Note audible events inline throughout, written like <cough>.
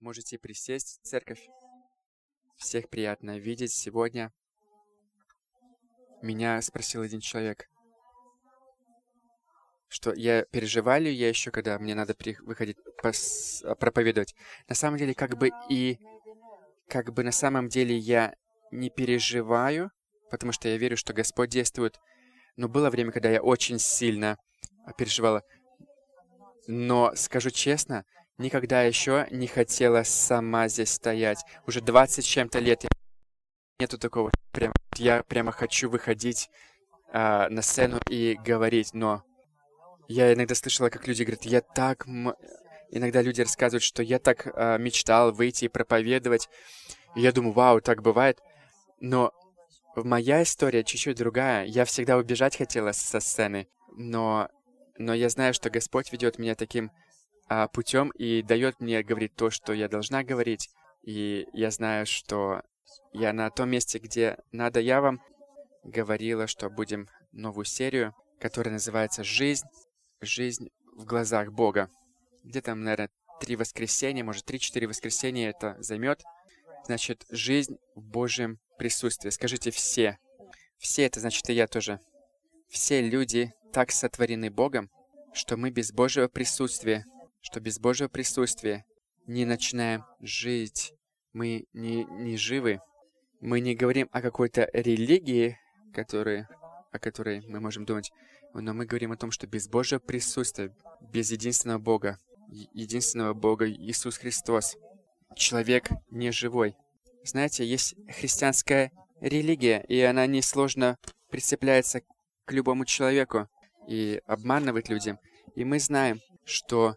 Можете присесть, церковь. Всех приятно видеть сегодня. Меня спросил один человек, что я переживаю я еще, когда мне надо при... выходить пос... проповедовать. На самом деле, как бы и... Как бы на самом деле я не переживаю, потому что я верю, что Господь действует. Но было время, когда я очень сильно переживала. Но, скажу честно, никогда еще не хотела сама здесь стоять. Уже 20 с чем-то лет я... нету такого. Прям, я прямо хочу выходить а, на сцену и говорить, но я иногда слышала, как люди говорят, я так... Иногда люди рассказывают, что я так а, мечтал выйти и проповедовать. И я думаю, вау, так бывает. Но моя история чуть-чуть другая. Я всегда убежать хотела со сцены, но, но я знаю, что Господь ведет меня таким а, путем и дает мне говорить то, что я должна говорить. И я знаю, что я на том месте, где надо, я вам говорила, что будем новую серию, которая называется «Жизнь, жизнь в глазах Бога». Где там, наверное, три воскресенья, может, три-четыре воскресенья это займет. Значит, жизнь в Божьем присутствии. Скажите «все». Все — это значит и я тоже. Все люди так сотворены Богом, что мы без Божьего присутствия что без Божьего присутствия не начинаем жить. Мы не, не живы. Мы не говорим о какой-то религии, который, о которой мы можем думать, но мы говорим о том, что без Божьего присутствия, без единственного Бога, единственного Бога Иисус Христос, человек не живой. Знаете, есть христианская религия, и она несложно прицепляется к любому человеку и обманывает людям. И мы знаем, что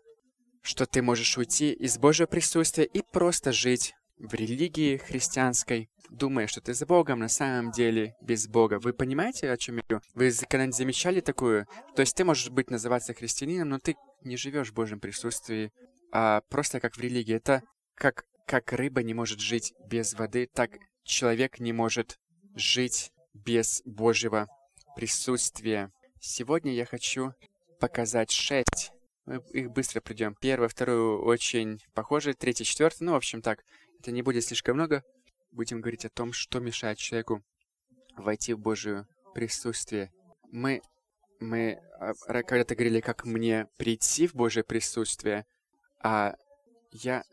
что ты можешь уйти из Божьего присутствия и просто жить в религии христианской, думая, что ты с Богом, на самом деле без Бога. Вы понимаете, о чем я говорю? Вы когда-нибудь замечали такую? То есть ты можешь быть называться христианином, но ты не живешь в Божьем присутствии, а просто как в религии. Это как, как рыба не может жить без воды, так человек не может жить без Божьего присутствия. Сегодня я хочу показать шесть мы их быстро придем. Первый, второй очень похожи, третий, четвертый. Ну, в общем, так. Это не будет слишком много. Будем говорить о том, что мешает человеку войти в Божие присутствие. Мы, мы а, когда-то говорили, как мне прийти в Божие присутствие, а я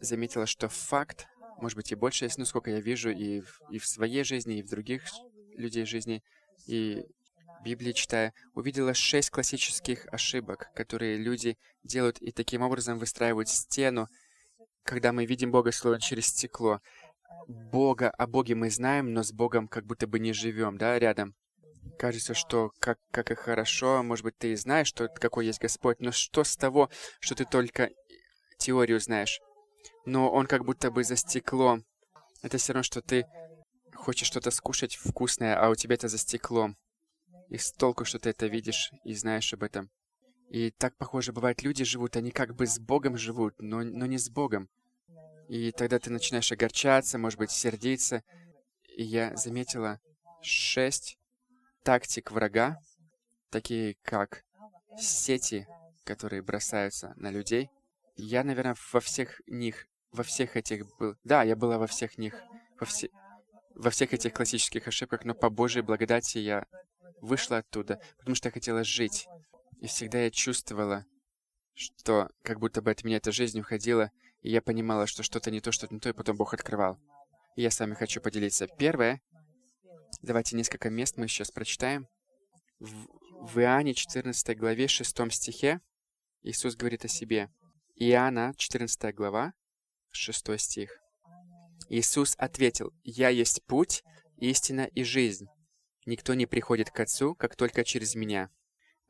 заметила, что факт, может быть, и больше ну, сколько я вижу и в, и в своей жизни, и в других людей жизни, и Библии читая, увидела шесть классических ошибок, которые люди делают и таким образом выстраивают стену, когда мы видим Бога словно через стекло. Бога, о Боге мы знаем, но с Богом как будто бы не живем, да, рядом. Кажется, что как, как и хорошо, может быть, ты и знаешь, что, какой есть Господь, но что с того, что ты только теорию знаешь? Но Он как будто бы за стеклом. Это все равно, что ты хочешь что-то скушать вкусное, а у тебя это за стеклом. И с толку, что ты это видишь и знаешь об этом. И так, похоже, бывает, люди живут, они как бы с Богом живут, но, но не с Богом. И тогда ты начинаешь огорчаться, может быть, сердиться. И я заметила шесть тактик врага, такие как сети, которые бросаются на людей. Я, наверное, во всех них, во всех этих был... Да, я была во всех них, во, все... во всех этих классических ошибках, но по Божьей благодати я вышла оттуда, потому что я хотела жить. И всегда я чувствовала, что как будто бы от меня эта жизнь уходила, и я понимала, что что-то не то, что-то не то, и потом Бог открывал. И я с вами хочу поделиться. Первое, давайте несколько мест мы сейчас прочитаем. В, в Иоанне 14 главе 6 стихе Иисус говорит о себе. Иоанна 14 глава 6 стих. Иисус ответил, «Я есть путь, истина и жизнь. Никто не приходит к Отцу, как только через меня.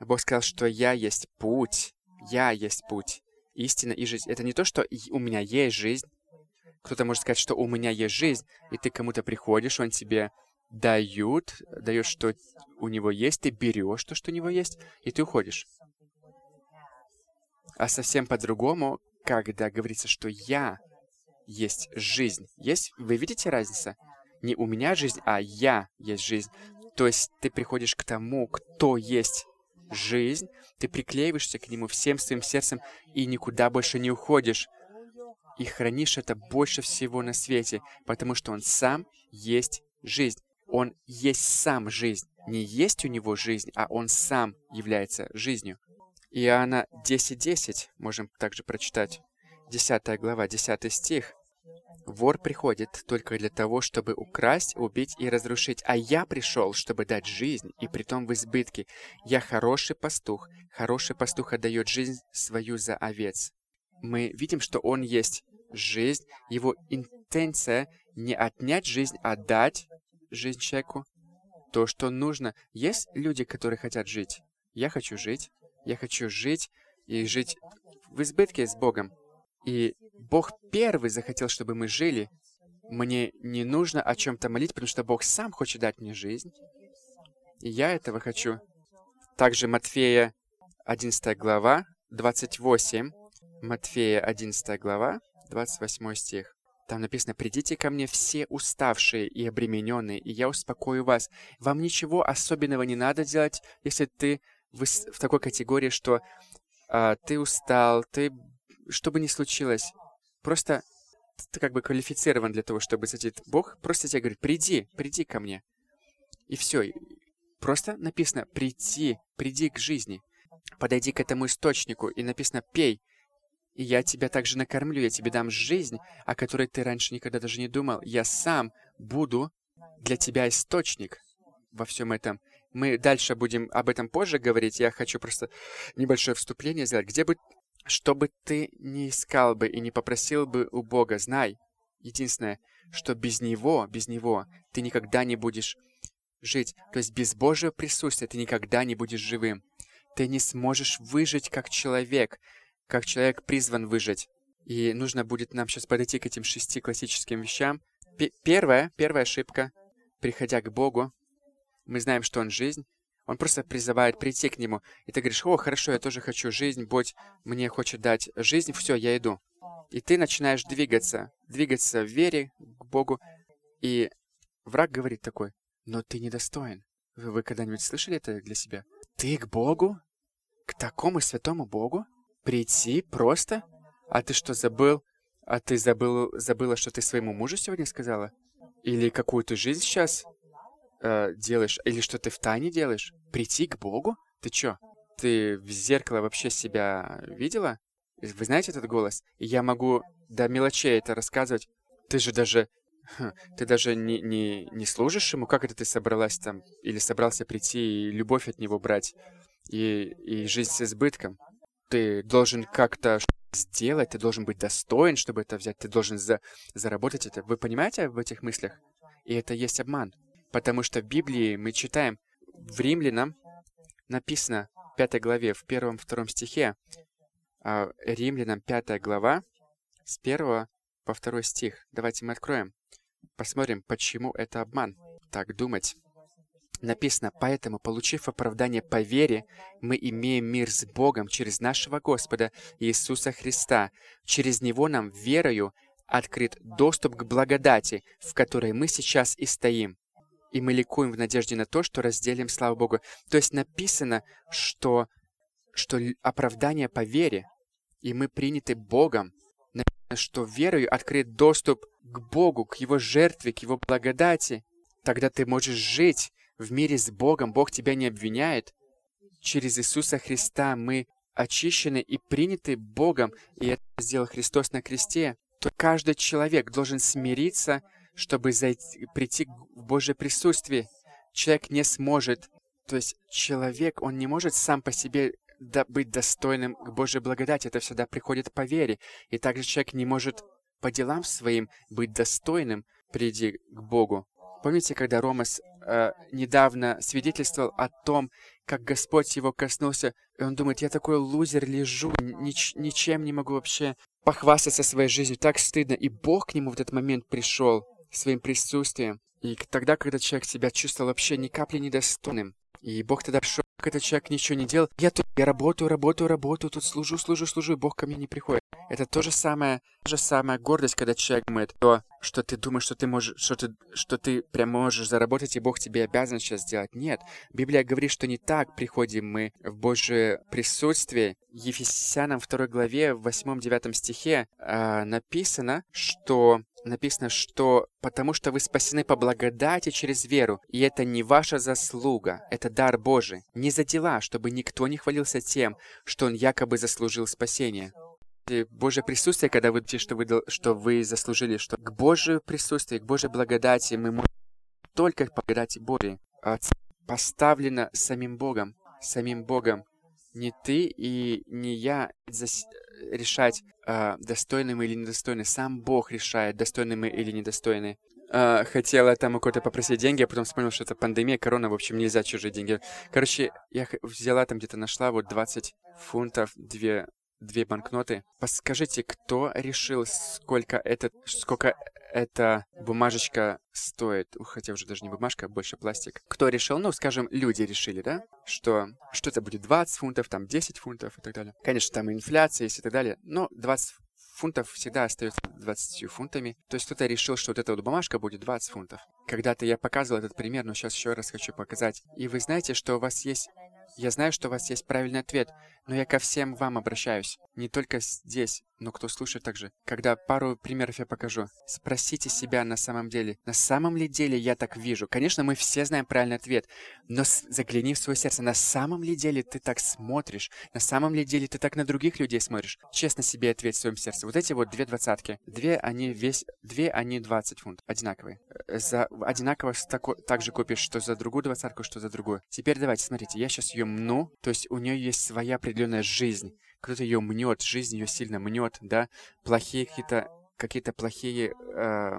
Бог сказал, что я есть путь. Я есть путь. Истина и жизнь. Это не то, что у меня есть жизнь. Кто-то может сказать, что у меня есть жизнь, и ты кому-то приходишь, он тебе дают, дает, что у него есть, ты берешь то, что у него есть, и ты уходишь. А совсем по-другому, когда говорится, что я есть жизнь. Есть, вы видите разницу? Не у меня жизнь, а я есть жизнь. То есть ты приходишь к тому, кто есть жизнь, ты приклеиваешься к нему всем своим сердцем и никуда больше не уходишь. и хранишь это больше всего на свете, потому что Он сам есть жизнь. Он есть сам жизнь. Не есть у него жизнь, а он сам является жизнью. Иоанна 10.10 10, можем также прочитать. 10 глава, 10 стих. Вор приходит только для того, чтобы украсть, убить и разрушить. А я пришел, чтобы дать жизнь, и притом в избытке. Я хороший пастух. Хороший пастух отдает жизнь свою за овец. Мы видим, что он есть жизнь. Его интенция не отнять жизнь, а дать жизнь человеку. То, что нужно. Есть люди, которые хотят жить. Я хочу жить. Я хочу жить и жить в избытке с Богом. И Бог первый захотел, чтобы мы жили. Мне не нужно о чем-то молить, потому что Бог сам хочет дать мне жизнь. И я этого хочу. Также Матфея 11 глава, 28. Матфея 11 глава, 28 стих. Там написано, «Придите ко мне все уставшие и обремененные, и я успокою вас. Вам ничего особенного не надо делать, если ты в, такой категории, что а, ты устал, ты что бы ни случилось, просто ты как бы квалифицирован для того, чтобы зайти. Бог просто тебе говорит, приди, приди ко мне. И все. Просто написано, приди, приди к жизни. Подойди к этому источнику, и написано, пей. И я тебя также накормлю, я тебе дам жизнь, о которой ты раньше никогда даже не думал. Я сам буду для тебя источник во всем этом. Мы дальше будем об этом позже говорить. Я хочу просто небольшое вступление сделать. Где бы что бы ты ни искал бы и не попросил бы у Бога, знай, единственное, что без Него, без Него ты никогда не будешь жить. То есть без Божьего присутствия ты никогда не будешь живым. Ты не сможешь выжить как человек, как человек призван выжить. И нужно будет нам сейчас подойти к этим шести классическим вещам. П первая, первая ошибка, приходя к Богу, мы знаем, что Он жизнь, он просто призывает прийти к нему. И ты говоришь, о, хорошо, я тоже хочу жизнь, будь мне хочет дать жизнь, все, я иду. И ты начинаешь двигаться, двигаться в вере к Богу. И враг говорит такой, но ты недостоин. Вы, вы когда-нибудь слышали это для себя? Ты к Богу? К такому святому Богу? Прийти просто? А ты что, забыл? А ты забыл, забыла, что ты своему мужу сегодня сказала? Или какую то жизнь сейчас э, делаешь? Или что ты в тайне делаешь? Прийти к Богу? Ты чё? Ты в зеркало вообще себя видела? Вы знаете этот голос? Я могу до мелочей это рассказывать. Ты же даже... Ты даже не, не, не служишь ему? Как это ты собралась там? Или собрался прийти и любовь от него брать? И, и жизнь с избытком? Ты должен как-то сделать, ты должен быть достоин, чтобы это взять, ты должен за, заработать это. Вы понимаете в этих мыслях? И это есть обман. Потому что в Библии мы читаем, в Римлянам написано в 5 главе, в первом-втором стихе, а, Римлянам 5 глава, с 1 по 2 стих. Давайте мы откроем. Посмотрим, почему это обман. Так думать. Написано, «Поэтому, получив оправдание по вере, мы имеем мир с Богом через нашего Господа Иисуса Христа. Через Него нам верою открыт доступ к благодати, в которой мы сейчас и стоим и мы ликуем в надежде на то, что разделим славу Богу. То есть написано, что, что оправдание по вере, и мы приняты Богом. Написано, что верою открыт доступ к Богу, к Его жертве, к Его благодати. Тогда ты можешь жить в мире с Богом. Бог тебя не обвиняет. Через Иисуса Христа мы очищены и приняты Богом, и это сделал Христос на кресте, то каждый человек должен смириться чтобы зайти, прийти в Божье присутствие. Человек не сможет, то есть человек, он не может сам по себе быть достойным к Божьей благодати. Это всегда приходит по вере. И также человек не может по делам своим быть достойным, приди к Богу. Помните, когда Ромас э, недавно свидетельствовал о том, как Господь его коснулся, и он думает, я такой лузер, лежу, нич ничем не могу вообще похвастаться своей жизнью, так стыдно. И Бог к нему в этот момент пришел своим присутствием. И тогда, когда человек себя чувствовал вообще ни капли недостойным, и Бог тогда пришел, этот человек ничего не делал, я тут, я работаю, работаю, работаю, тут служу, служу, служу, и Бог ко мне не приходит. Это то же самое, та же самая гордость, когда человек думает, что что ты думаешь, что ты можешь, что ты, что ты прям можешь заработать, и Бог тебе обязан сейчас сделать. Нет. Библия говорит, что не так приходим мы в Божье присутствие. Ефесянам 2 главе, в 8-9 стихе э, написано, что написано, что «потому что вы спасены по благодати через веру, и это не ваша заслуга, это дар Божий, не за дела, чтобы никто не хвалился тем, что он якобы заслужил спасение». Божье присутствие, когда вы что вы, что вы заслужили, что к Божьему присутствию, к Божьей благодати мы можем только к благодати Божьей. А поставлено самим Богом, самим Богом. Не ты и не я решать, э, достойны мы или недостойны. Сам Бог решает, достойны мы или недостойны. Э, хотела там у кого-то попросить деньги, а потом вспомнил, что это пандемия, корона, в общем, нельзя чужие деньги. Короче, я взяла там где-то нашла вот 20 фунтов, две две банкноты. Подскажите, кто решил, сколько это, сколько эта бумажечка стоит? Хотя уже даже не бумажка, а больше пластик. Кто решил? Ну, скажем, люди решили, да? Что, что это будет 20 фунтов, там 10 фунтов и так далее. Конечно, там инфляция есть и так далее, но 20 фунтов всегда остается 20 фунтами. То есть кто-то решил, что вот эта вот бумажка будет 20 фунтов. Когда-то я показывал этот пример, но сейчас еще раз хочу показать. И вы знаете, что у вас есть я знаю, что у вас есть правильный ответ, но я ко всем вам обращаюсь. Не только здесь, но кто слушает также. Когда пару примеров я покажу. Спросите себя на самом деле. На самом ли деле я так вижу? Конечно, мы все знаем правильный ответ, но загляни в свое сердце. На самом ли деле ты так смотришь? На самом ли деле ты так на других людей смотришь? Честно себе ответь в своем сердце. Вот эти вот две двадцатки. Две они весь... Две они 20 фунтов. Одинаковые. Э, за... Одинаково тако... так же купишь, что за другую двадцатку, что за другую. Теперь давайте, смотрите. Я сейчас ее мну. То есть у нее есть своя определенная жизнь кто-то ее мнет, жизнь ее сильно мнет, да, плохие какие-то какие-то плохие э,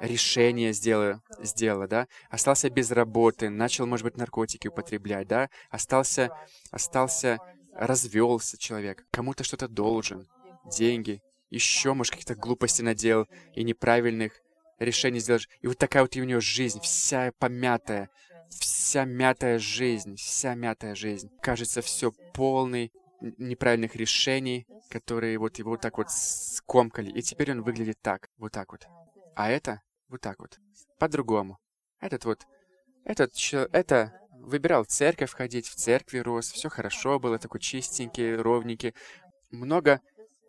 решения сделала, сделала, да, остался без работы, начал, может быть, наркотики употреблять, да, остался, остался, развелся человек, кому-то что-то должен, деньги, еще, может, какие-то глупости надел и неправильных решений сделаешь. И вот такая вот у него жизнь, вся помятая, вся мятая жизнь, вся мятая жизнь. Кажется, все полный неправильных решений, которые вот его вот так вот скомкали. И теперь он выглядит так, вот так вот. А это вот так вот, по-другому. Этот вот, этот, это выбирал церковь ходить, в церкви рос, все хорошо было, такой чистенький, ровненький. Много,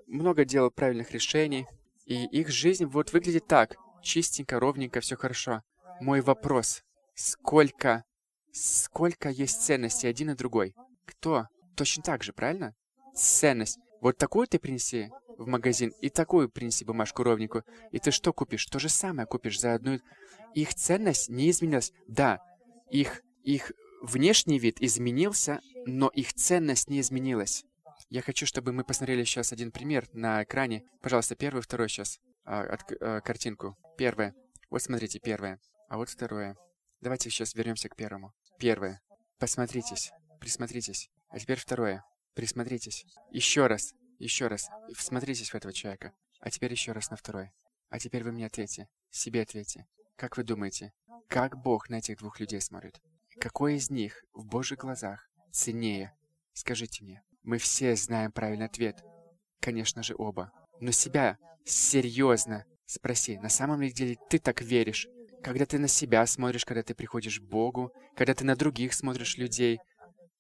много делал правильных решений. И их жизнь вот выглядит так, чистенько, ровненько, все хорошо. Мой вопрос, сколько, сколько есть ценностей один и другой? Кто точно так же, правильно? Ценность. Вот такую ты принеси в магазин и такую принеси бумажку ровненькую. И ты что купишь? То же самое купишь за одну... Их ценность не изменилась. Да, их, их внешний вид изменился, но их ценность не изменилась. Я хочу, чтобы мы посмотрели сейчас один пример на экране. Пожалуйста, первый, второй сейчас. А, от, а, картинку. Первое. Вот смотрите, первое. А вот второе. Давайте сейчас вернемся к первому. Первое. Посмотритесь, присмотритесь. А теперь второе. Присмотритесь. Еще раз. Еще раз. Всмотритесь в этого человека. А теперь еще раз на второе. А теперь вы мне ответьте. Себе ответьте. Как вы думаете, как Бог на этих двух людей смотрит? Какой из них в Божьих глазах ценнее? Скажите мне. Мы все знаем правильный ответ. Конечно же, оба. Но себя серьезно спроси, на самом ли деле ты так веришь? Когда ты на себя смотришь, когда ты приходишь к Богу, когда ты на других смотришь людей,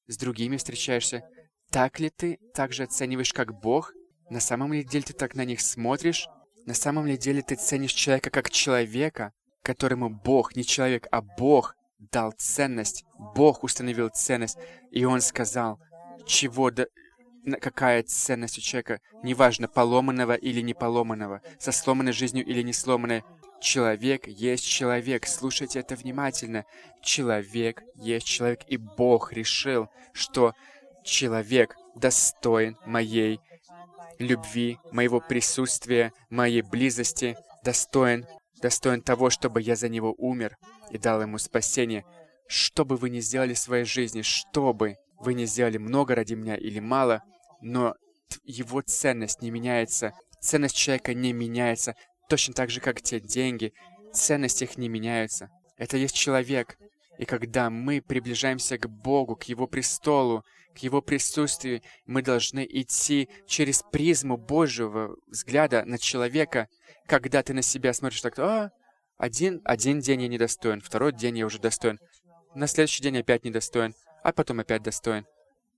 с другими встречаешься, так ли ты также оцениваешь как Бог? На самом ли деле ты так на них смотришь? На самом ли деле ты ценишь человека как человека, которому Бог, не человек, а Бог дал ценность, Бог установил ценность, и Он сказал, чего да, какая ценность у человека, неважно, поломанного или не поломанного, со сломанной жизнью или не сломанной, Человек есть человек. Слушайте это внимательно. Человек есть человек. И Бог решил, что человек достоин моей любви, моего присутствия, моей близости, достоин, достоин того, чтобы я за него умер и дал ему спасение. Что бы вы ни сделали в своей жизни, что бы вы ни сделали много ради меня или мало, но его ценность не меняется, ценность человека не меняется, Точно так же, как те деньги, ценности их не меняются. Это есть человек. И когда мы приближаемся к Богу, к Его престолу, к Его присутствию, мы должны идти через призму Божьего взгляда на человека, когда ты на себя смотришь так, а, один, один день я недостоин, второй день я уже достоин, на следующий день опять недостоин, а потом опять достоин.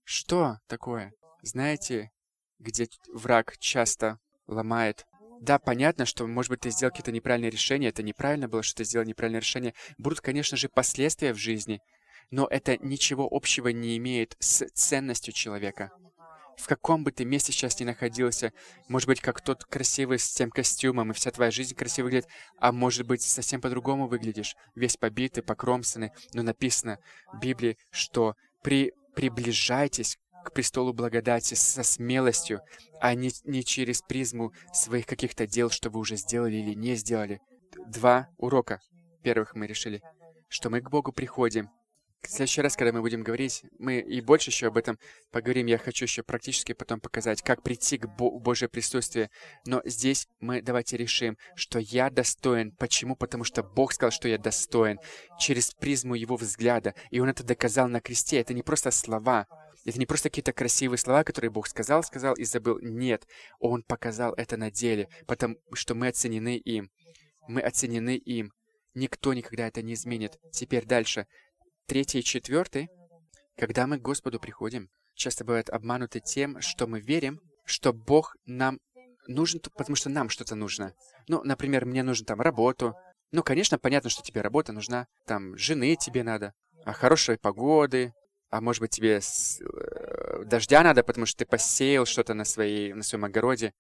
Что такое? Знаете, где враг часто ломает да, понятно, что, может быть, ты сделал какие-то неправильные решения, это неправильно было, что ты сделал неправильное решение. Будут, конечно же, последствия в жизни, но это ничего общего не имеет с ценностью человека. В каком бы ты месте сейчас ни находился, может быть, как тот красивый с тем костюмом, и вся твоя жизнь красиво выглядит, а может быть, совсем по-другому выглядишь, весь побитый, покромсанный, но написано в Библии, что при приближайтесь к престолу благодати со смелостью, а не, не через призму своих каких-то дел, что вы уже сделали или не сделали. Два урока. Первых мы решили, что мы к Богу приходим. В следующий раз, когда мы будем говорить, мы и больше еще об этом поговорим. Я хочу еще практически потом показать, как прийти к Бо Божье присутствие. Но здесь мы давайте решим, что я достоин. Почему? Потому что Бог сказал, что я достоин. Через призму Его взгляда. И Он это доказал на кресте. Это не просто слова. Это не просто какие-то красивые слова, которые Бог сказал, сказал и забыл. Нет, Он показал это на деле, потому что мы оценены им. Мы оценены им. Никто никогда это не изменит. Теперь дальше. Третий и четвертый. Когда мы к Господу приходим, часто бывает обмануты тем, что мы верим, что Бог нам нужен, потому что нам что-то нужно. Ну, например, мне нужно там работу. Ну, конечно, понятно, что тебе работа нужна. Там жены тебе надо, а хорошей погоды, а может быть тебе с, э, дождя надо, потому что ты посеял что-то на, своей, на своем огороде.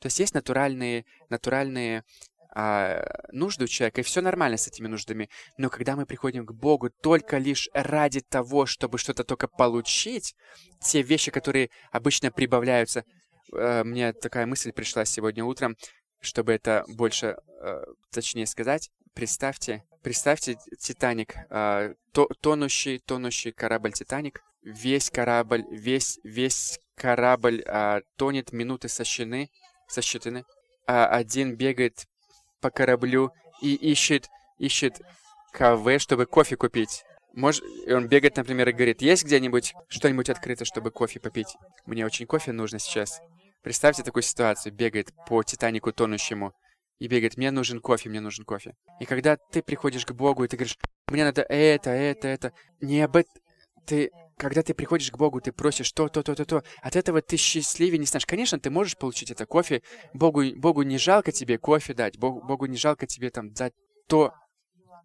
То есть есть натуральные, натуральные а, нужды у человека, и все нормально с этими нуждами. Но когда мы приходим к Богу только лишь ради того, чтобы что-то только получить, те вещи, которые обычно прибавляются, э, мне такая мысль пришла сегодня утром, чтобы это больше э, точнее сказать, представьте, представьте Титаник, э, то, тонущий, тонущий корабль Титаник, весь корабль, весь, весь корабль э, тонет, минуты сощены, сосчитаны, а один бегает по кораблю и ищет, ищет КВ, чтобы кофе купить. Может, он бегает, например, и говорит, есть где-нибудь что-нибудь открыто, чтобы кофе попить? Мне очень кофе нужно сейчас. Представьте такую ситуацию. Бегает по Титанику тонущему и бегает, мне нужен кофе, мне нужен кофе. И когда ты приходишь к Богу, и ты говоришь, мне надо это, это, это, не об этом... Ты, когда ты приходишь к Богу, ты просишь то, то, то, то, то. От этого ты счастливее не знаешь. Конечно, ты можешь получить это кофе. Богу, Богу не жалко тебе кофе дать. Богу, Богу не жалко тебе там дать то,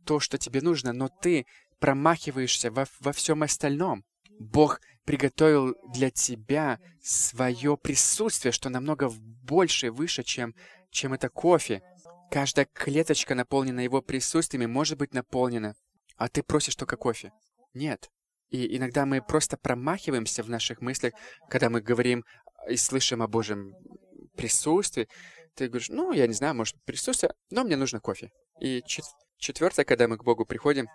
то, что тебе нужно. Но ты промахиваешься во, во всем остальном. Бог приготовил для тебя свое присутствие, что намного больше и выше, чем, чем это кофе. Каждая клеточка, наполнена его присутствием, может быть наполнена. А ты просишь только кофе. Нет. И иногда мы просто промахиваемся в наших мыслях, когда мы говорим и слышим о Божьем присутствии. Ты говоришь, ну, я не знаю, может, присутствие, но мне нужно кофе. И чет четвертое, когда мы к Богу приходим,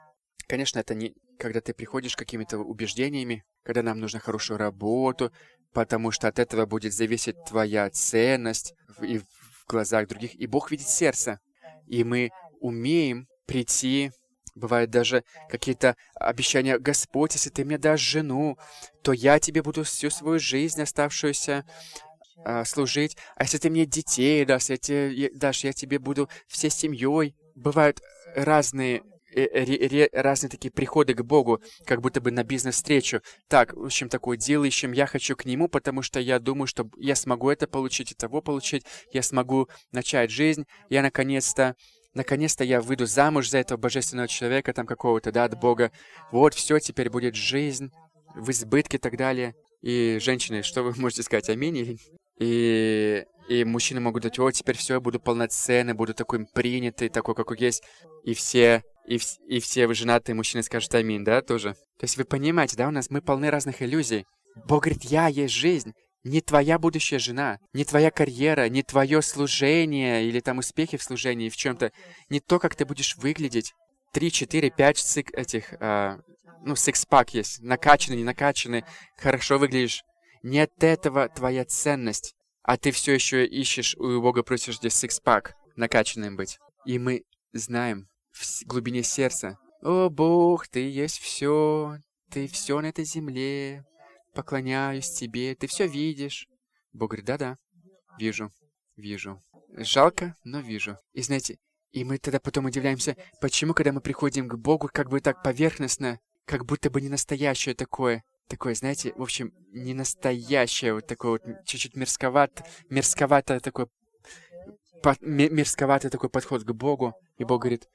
конечно, это не когда ты приходишь какими-то убеждениями, когда нам нужно хорошую работу, потому что от этого будет зависеть твоя ценность и в глазах других. И Бог видит сердце. И мы умеем прийти Бывают даже какие-то обещания, Господь, если ты мне дашь жену, то я тебе буду всю свою жизнь оставшуюся э, служить. А если ты мне детей дашь, я тебе, дашь, я тебе буду всей семьей. Бывают разные разные такие приходы к Богу, как будто бы на бизнес-встречу. Так, в общем, такое дело ищем, я хочу к Нему, потому что я думаю, что я смогу это получить и того получить, я смогу начать жизнь, я наконец-то наконец-то я выйду замуж за этого божественного человека, там какого-то, да, от Бога. Вот, все, теперь будет жизнь в избытке и так далее. И женщины, что вы <laughs> можете сказать, аминь? И, и мужчины могут говорить, о, теперь все, я буду полноценный, буду такой принятый, такой, какой есть. И все и, в, и все женатые мужчины скажут аминь, да, тоже? То есть вы понимаете, да, у нас мы полны разных иллюзий. Бог говорит, я есть жизнь. Не твоя будущая жена, не твоя карьера, не твое служение или там успехи в служении в чем-то, не то, как ты будешь выглядеть. Три, четыре, пять цик этих, э, ну, сикс-пак есть, накачанный, не накачанный, хорошо выглядишь. От этого твоя ценность, а ты все еще ищешь у Бога просишь здесь сикс-пак, накачанным быть. И мы знаем, в глубине сердца, «О, Бог, Ты есть все, Ты все на этой земле, поклоняюсь Тебе, Ты все видишь». Бог говорит, да-да, вижу, вижу. Жалко, но вижу. И знаете, и мы тогда потом удивляемся, почему, когда мы приходим к Богу, как бы так поверхностно, как будто бы не настоящее такое, такое, знаете, в общем, не настоящее, вот такое вот чуть-чуть мерзковато, мерзковато такое, по, мерзковатый такой подход к Богу. И Бог говорит,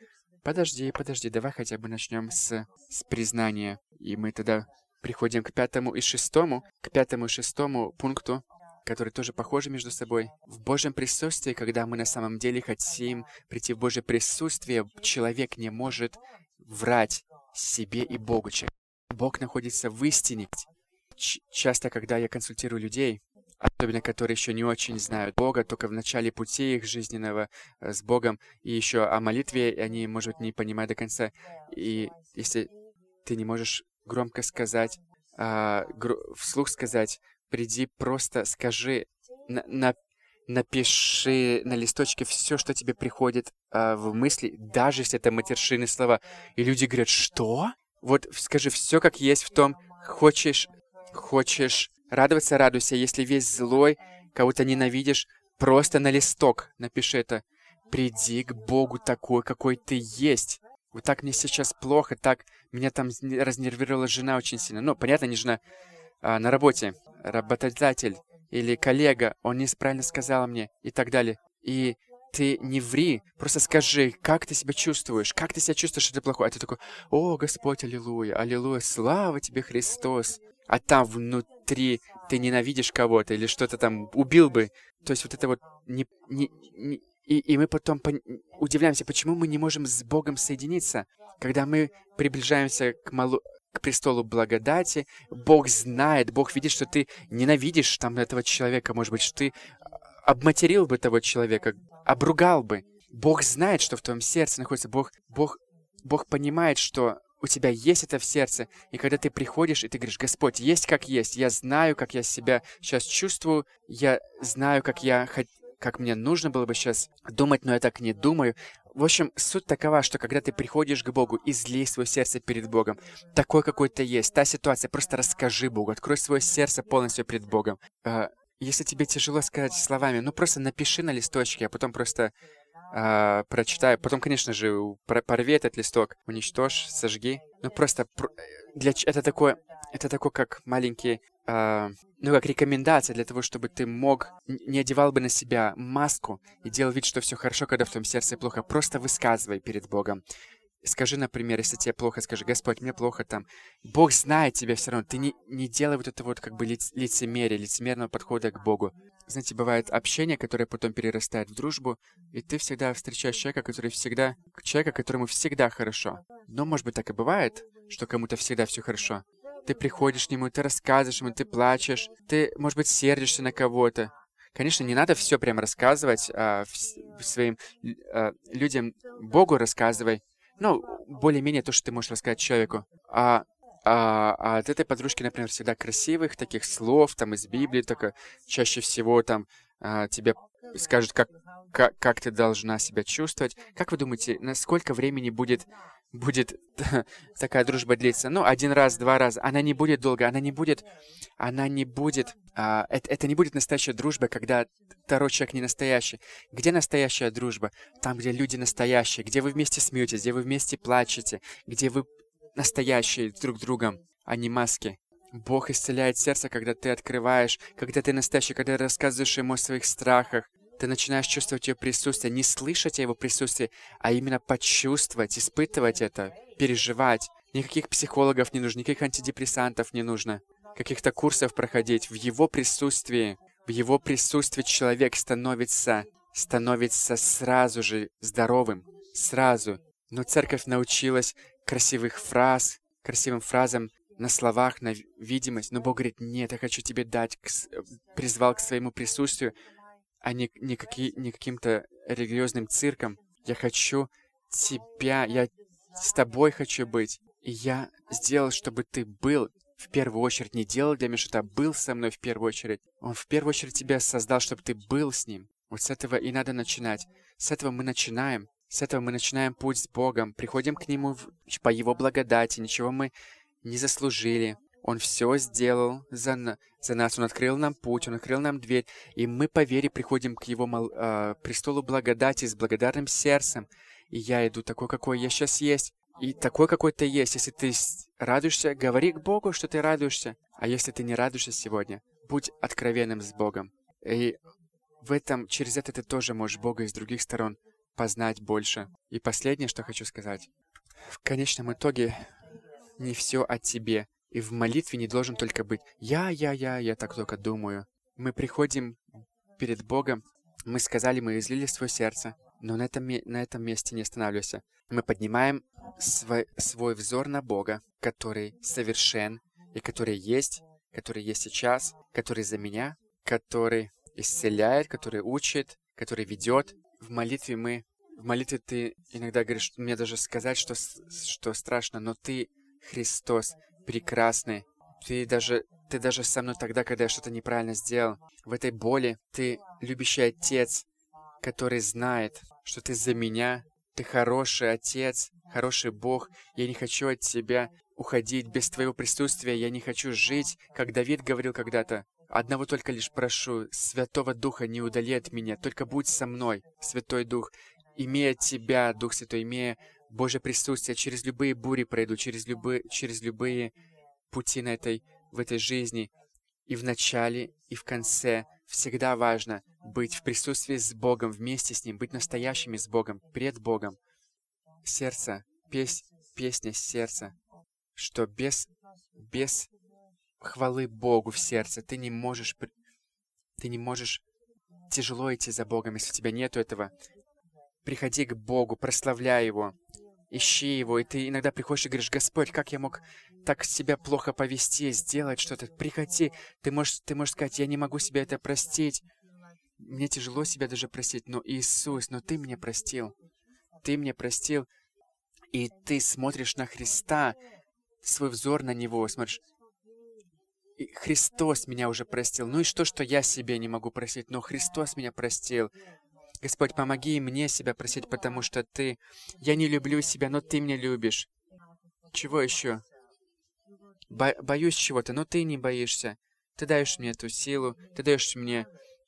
подожди, подожди, давай хотя бы начнем с, с признания. И мы тогда приходим к пятому и шестому, к пятому и шестому пункту, которые тоже похожи между собой. В Божьем присутствии, когда мы на самом деле хотим прийти в Божье присутствие, человек не может врать себе и Богу. Бог находится в истине. Ч часто, когда я консультирую людей, особенно которые еще не очень знают Бога, только в начале пути их жизненного э, с Богом, и еще о молитве они, может, не понимают до конца. И если ты не можешь громко сказать, а, гр вслух сказать, приди, просто скажи, на, на, напиши на листочке все, что тебе приходит а, в мысли, даже если это матершинные слова. И люди говорят, что? Вот скажи все, как есть в том, хочешь, хочешь радоваться, радуйся. Если весь злой, кого-то ненавидишь, просто на листок напиши это. Приди к Богу такой, какой ты есть. Вот так мне сейчас плохо, так меня там разнервировала жена очень сильно. Ну, понятно, не жена, а, на работе работодатель или коллега, он неправильно сказал мне и так далее. И ты не ври, просто скажи, как ты себя чувствуешь, как ты себя чувствуешь, что ты плохой. А ты такой, о, Господь, аллилуйя, аллилуйя, слава тебе, Христос. А там внутри ты ненавидишь кого-то или что-то там убил бы. То есть вот это вот не... не, не и, и мы потом пон... удивляемся, почему мы не можем с Богом соединиться, когда мы приближаемся к малу к престолу благодати. Бог знает, Бог видит, что ты ненавидишь там этого человека, может быть, что ты обматерил бы того человека, обругал бы. Бог знает, что в твоем сердце находится. Бог, Бог, Бог понимает, что у тебя есть это в сердце. И когда ты приходишь, и ты говоришь, Господь, есть как есть. Я знаю, как я себя сейчас чувствую. Я знаю, как я как мне нужно было бы сейчас думать, но я так не думаю. В общем, суть такова, что когда ты приходишь к Богу, излей свое сердце перед Богом. Такой, какой то есть. Та ситуация, просто расскажи Богу. Открой свое сердце полностью перед Богом. А, если тебе тяжело сказать словами, ну просто напиши на листочке, а потом просто а, прочитай. Потом, конечно же, порви этот листок, уничтожь, сожги. Ну просто для это такое, это такое как маленький э, ну, как рекомендация для того, чтобы ты мог, не одевал бы на себя маску и делал вид, что все хорошо, когда в твоем сердце плохо. Просто высказывай перед Богом. Скажи, например, если тебе плохо, скажи, Господь, мне плохо там. Бог знает тебя все равно. Ты не, не делай вот это вот как бы лиц, лицемерие, лицемерного подхода к Богу. Знаете, бывает общение, которое потом перерастает в дружбу, и ты всегда встречаешь человека, который всегда... Человека, которому всегда хорошо. Но, может быть, так и бывает, что кому-то всегда все хорошо. Ты приходишь к нему, ты рассказываешь ему, ты плачешь, ты, может быть, сердишься на кого-то. Конечно, не надо все прямо рассказывать а, в, своим а, людям, Богу рассказывай. Ну, более-менее то, что ты можешь рассказать человеку. А, а, а от этой подружки, например, всегда красивых таких слов, там, из Библии, только чаще всего там а, тебе скажут, как, как, как ты должна себя чувствовать. Как вы думаете, на сколько времени будет будет <laughs> такая дружба длиться. Ну, один раз, два раза. Она не будет долго, она не будет... Она не будет... А, это, это не будет настоящая дружба, когда второй человек не настоящий. Где настоящая дружба? Там, где люди настоящие, где вы вместе смеетесь, где вы вместе плачете, где вы настоящие друг другом, а не маски. Бог исцеляет сердце, когда ты открываешь, когда ты настоящий, когда рассказываешь ему о своих страхах, ты начинаешь чувствовать ее присутствие, не слышать о его присутствии, а именно почувствовать, испытывать это, переживать. Никаких психологов не нужно, никаких антидепрессантов не нужно, каких-то курсов проходить. В его присутствии, в его присутствии человек становится, становится сразу же здоровым, сразу. Но церковь научилась красивых фраз, красивым фразам на словах, на видимость. Но Бог говорит, нет, я хочу тебе дать, к, призвал к своему присутствию, а не, не, какие, не каким-то религиозным цирком. Я хочу тебя, я с тобой хочу быть. И я сделал, чтобы ты был в первую очередь, не делал для меня что-то, а был со мной в первую очередь. Он в первую очередь тебя создал, чтобы ты был с ним. Вот с этого и надо начинать. С этого мы начинаем. С этого мы начинаем путь с Богом, приходим к Нему по Его благодати, ничего мы не заслужили. Он все сделал за, за нас, Он открыл нам путь, Он открыл нам дверь, и мы по вере приходим к Его мол, э, престолу благодати с благодарным сердцем. И я иду такой, какой я сейчас есть, и такой, какой ты есть. Если ты радуешься, говори к Богу, что ты радуешься. А если ты не радуешься сегодня, будь откровенным с Богом. И в этом, через это ты тоже можешь Бога из других сторон познать больше. И последнее, что хочу сказать. В конечном итоге не все о тебе. И в молитве не должен только быть «я, я, я, я так только думаю». Мы приходим перед Богом, мы сказали, мы излили свое сердце, но на этом, на этом месте не останавливайся. Мы поднимаем свой, свой взор на Бога, который совершен и который есть, который есть сейчас, который за меня, который исцеляет, который учит, который ведет. В молитве мы... В молитве ты иногда говоришь, мне даже сказать, что, что страшно, но ты Христос, прекрасный. Ты даже, ты даже со мной тогда, когда я что-то неправильно сделал. В этой боли ты любящий Отец, который знает, что ты за меня. Ты хороший Отец, хороший Бог. Я не хочу от тебя уходить без твоего присутствия. Я не хочу жить, как Давид говорил когда-то. Одного только лишь прошу, Святого Духа не удали от меня, только будь со мной, Святой Дух. Имея Тебя, Дух Святой, имея Божье присутствие, через любые бури пройду, через любые, через любые пути на этой, в этой жизни. И в начале, и в конце всегда важно быть в присутствии с Богом, вместе с Ним, быть настоящими с Богом, пред Богом. Сердце, пес, песня сердца, что без, без хвалы Богу в сердце. Ты не можешь... Ты не можешь... Тяжело идти за Богом, если у тебя нету этого. Приходи к Богу, прославляй Его, ищи Его, и ты иногда приходишь и говоришь, Господь, как я мог так себя плохо повести, сделать что-то? Приходи, ты можешь, ты можешь сказать, я не могу себе это простить. Мне тяжело себя даже простить, но Иисус, но Ты мне простил. Ты мне простил, и ты смотришь на Христа, свой взор на Него, смотришь, Христос меня уже простил. Ну и что, что я себе не могу простить? Но Христос меня простил. Господь, помоги мне себя просить, потому что Ты... Я не люблю себя, но Ты меня любишь. Чего еще? Бо боюсь чего-то, но Ты не боишься. Ты даешь мне эту силу, Ты даешь мне...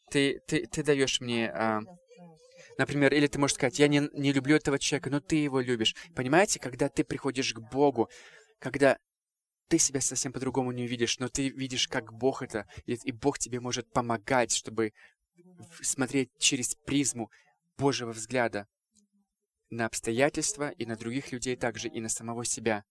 Ты, ты, ты даешь мне... А... Например, или ты можешь сказать, я не, не люблю этого человека, но ты его любишь. Понимаете, когда ты приходишь к Богу, когда ты себя совсем по-другому не увидишь, но ты видишь, как Бог это, и, Бог тебе может помогать, чтобы смотреть через призму Божьего взгляда на обстоятельства и на других людей также, и на самого себя.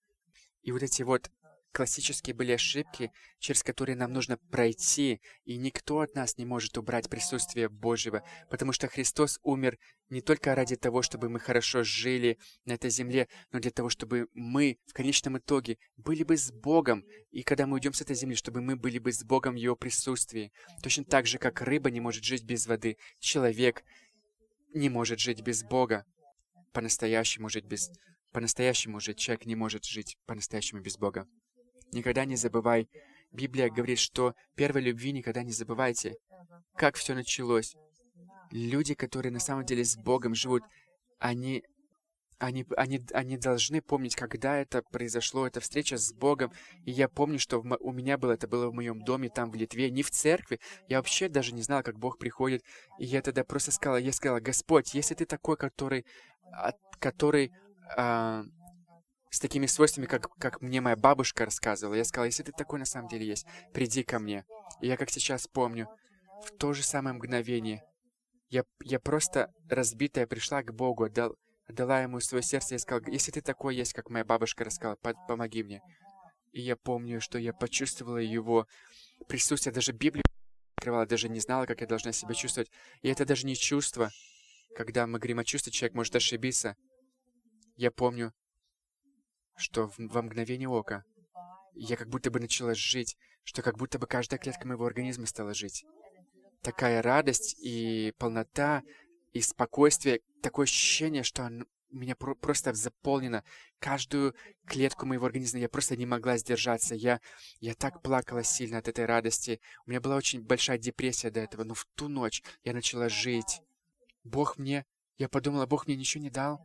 И вот эти вот классические были ошибки, через которые нам нужно пройти, и никто от нас не может убрать присутствие Божьего, потому что Христос умер не только ради того, чтобы мы хорошо жили на этой земле, но для того, чтобы мы в конечном итоге были бы с Богом, и когда мы уйдем с этой земли, чтобы мы были бы с Богом в Его присутствии. Точно так же, как рыба не может жить без воды, человек не может жить без Бога, по-настоящему жить без... По-настоящему жить человек не может жить по-настоящему без Бога. Никогда не забывай. Библия говорит, что первой любви никогда не забывайте. Как все началось. Люди, которые на самом деле с Богом живут, они, они, они, они должны помнить, когда это произошло, эта встреча с Богом. И я помню, что в, у меня было, это было в моем доме, там, в Литве, не в церкви. Я вообще даже не знал, как Бог приходит. И я тогда просто сказал, я сказал, Господь, если ты такой, который, который а, с такими свойствами, как, как мне моя бабушка рассказывала. Я сказал, если ты такой на самом деле есть, приди ко мне. И я как сейчас помню, в то же самое мгновение я, я просто разбитая пришла к Богу, отдал, отдала ему свое сердце и сказала, если ты такой есть, как моя бабушка рассказала, помоги мне. И я помню, что я почувствовала его присутствие, даже Библию открывала, даже не знала, как я должна себя чувствовать. И это даже не чувство, когда мы говорим о чувстве, человек может ошибиться. Я помню, что в, во мгновение ока я как будто бы начала жить, что как будто бы каждая клетка моего организма стала жить. Такая радость и полнота, и спокойствие, такое ощущение, что оно меня про просто заполнено. Каждую клетку моего организма я просто не могла сдержаться. Я, я так плакала сильно от этой радости. У меня была очень большая депрессия до этого, но в ту ночь я начала жить. Бог мне Я подумала, Бог мне ничего не дал.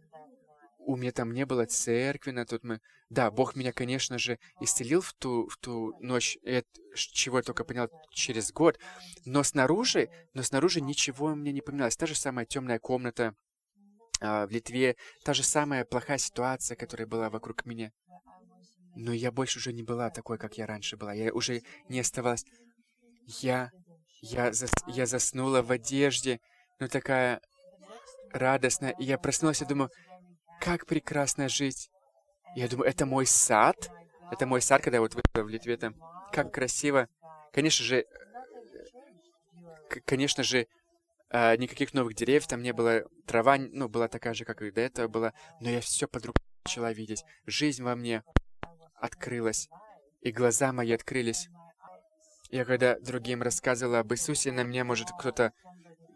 У меня там не было церкви на тот момент. Да, Бог меня, конечно же, исцелил в ту, в ту ночь, это, чего я только понял через год. Но снаружи, но снаружи ничего меня не поменялось. Та же самая темная комната а, в Литве, та же самая плохая ситуация, которая была вокруг меня. Но я больше уже не была такой, как я раньше была. Я уже не оставалась... Я... Я, зас... я заснула в одежде, но такая радостная. И я проснулась и думаю, как прекрасно жить. Я думаю, это мой сад? Это мой сад, когда я вот в Литве там. Как красиво. Конечно же, конечно же, а, никаких новых деревьев там не было. Трава, ну, была такая же, как и до этого была. Но я все по-другому начала видеть. Жизнь во мне открылась. И глаза мои открылись. Я когда другим рассказывала об Иисусе, на меня, может, кто-то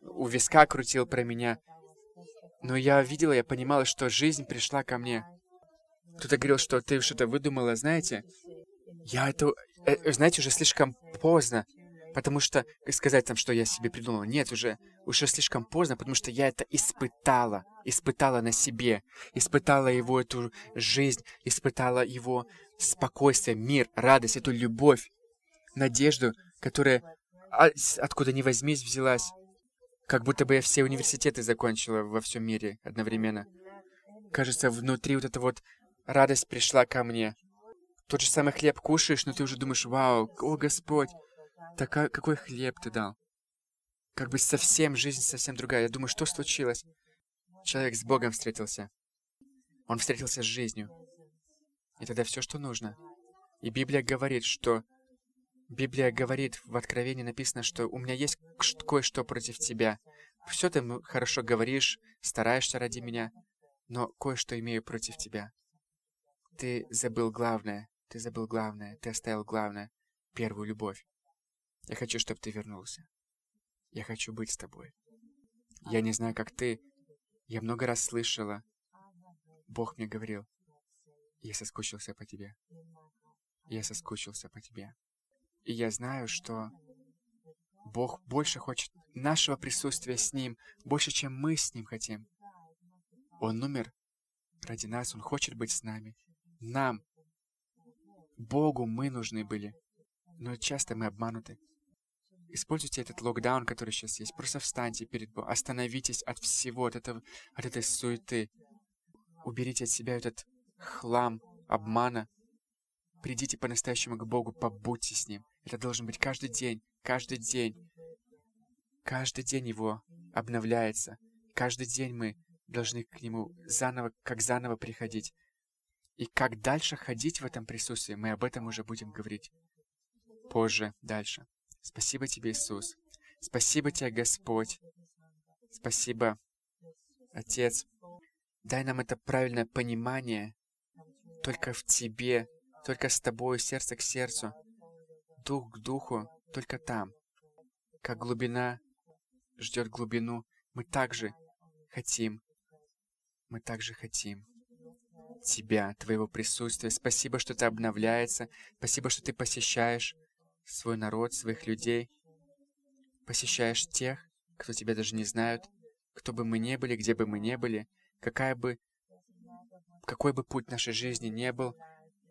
у виска крутил про меня. Но я видела, я понимала, что жизнь пришла ко мне. Кто-то говорил, что ты что-то выдумала, знаете? Я это... Э, знаете, уже слишком поздно. Потому что сказать там, что я себе придумала, нет, уже, уже слишком поздно, потому что я это испытала. Испытала на себе. Испытала его эту жизнь, испытала его спокойствие, мир, радость, эту любовь, надежду, которая откуда ни возьмись взялась. Как будто бы я все университеты закончила во всем мире одновременно. Кажется, внутри вот эта вот радость пришла ко мне. Тот же самый хлеб кушаешь, но ты уже думаешь, вау, о Господь, такой, какой хлеб ты дал. Как бы совсем, жизнь совсем другая. Я думаю, что случилось? Человек с Богом встретился. Он встретился с жизнью. И тогда все, что нужно. И Библия говорит, что Библия говорит, в Откровении написано, что у меня есть кое-что против тебя. Все ты хорошо говоришь, стараешься ради меня, но кое-что имею против тебя. Ты забыл главное, ты забыл главное, ты оставил главное, первую любовь. Я хочу, чтобы ты вернулся. Я хочу быть с тобой. Я не знаю, как ты. Я много раз слышала. Бог мне говорил, я соскучился по тебе. Я соскучился по тебе. И я знаю, что Бог больше хочет нашего присутствия с Ним, больше, чем мы с Ним хотим. Он умер ради нас, Он хочет быть с нами. Нам, Богу мы нужны были, но часто мы обмануты. Используйте этот локдаун, который сейчас есть. Просто встаньте перед Богом, остановитесь от всего, от, этого, от этой суеты. Уберите от себя этот хлам обмана. Придите по-настоящему к Богу, побудьте с Ним. Это должен быть каждый день, каждый день. Каждый день Его обновляется. Каждый день мы должны к Нему заново, как заново приходить. И как дальше ходить в этом присутствии, мы об этом уже будем говорить позже, дальше. Спасибо Тебе, Иисус. Спасибо Тебе, Господь. Спасибо, Отец. Дай нам это правильное понимание только в Тебе, только с Тобою, сердце к сердцу дух к духу только там. Как глубина ждет глубину, мы также хотим, мы также хотим Тебя, Твоего присутствия. Спасибо, что Ты обновляется. Спасибо, что Ты посещаешь свой народ, своих людей. Посещаешь тех, кто Тебя даже не знают, кто бы мы ни были, где бы мы ни были, какая бы, какой бы путь нашей жизни не был,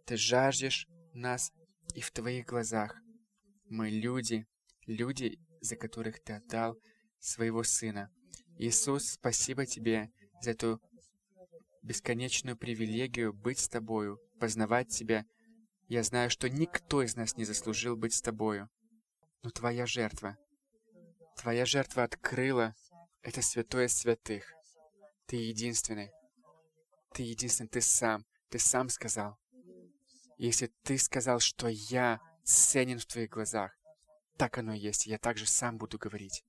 Ты жаждешь нас и в Твоих глазах мы люди, люди, за которых Ты отдал своего Сына. Иисус, спасибо Тебе за эту бесконечную привилегию быть с Тобою, познавать Тебя. Я знаю, что никто из нас не заслужил быть с Тобою. Но Твоя жертва, Твоя жертва открыла это святое святых. Ты единственный. Ты единственный, Ты сам. Ты сам сказал. Если Ты сказал, что я ценен в твоих глазах. Так оно и есть. Я также сам буду говорить.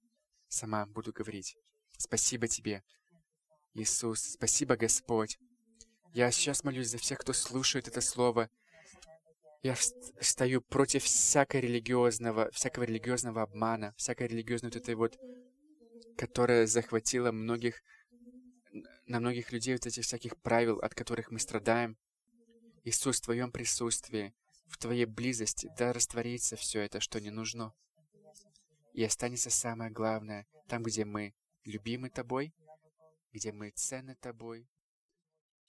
Сама буду говорить. Спасибо тебе, Иисус. Спасибо, Господь. Я сейчас молюсь за всех, кто слушает это слово. Я стою против всякого религиозного, всякого религиозного обмана, всякой религиозной вот этой вот, которая захватила многих, на многих людей вот этих всяких правил, от которых мы страдаем. Иисус, в Твоем присутствии, в Твоей близости, да растворится все это, что не нужно. И останется самое главное, там, где мы любимы Тобой, где мы ценны тобой,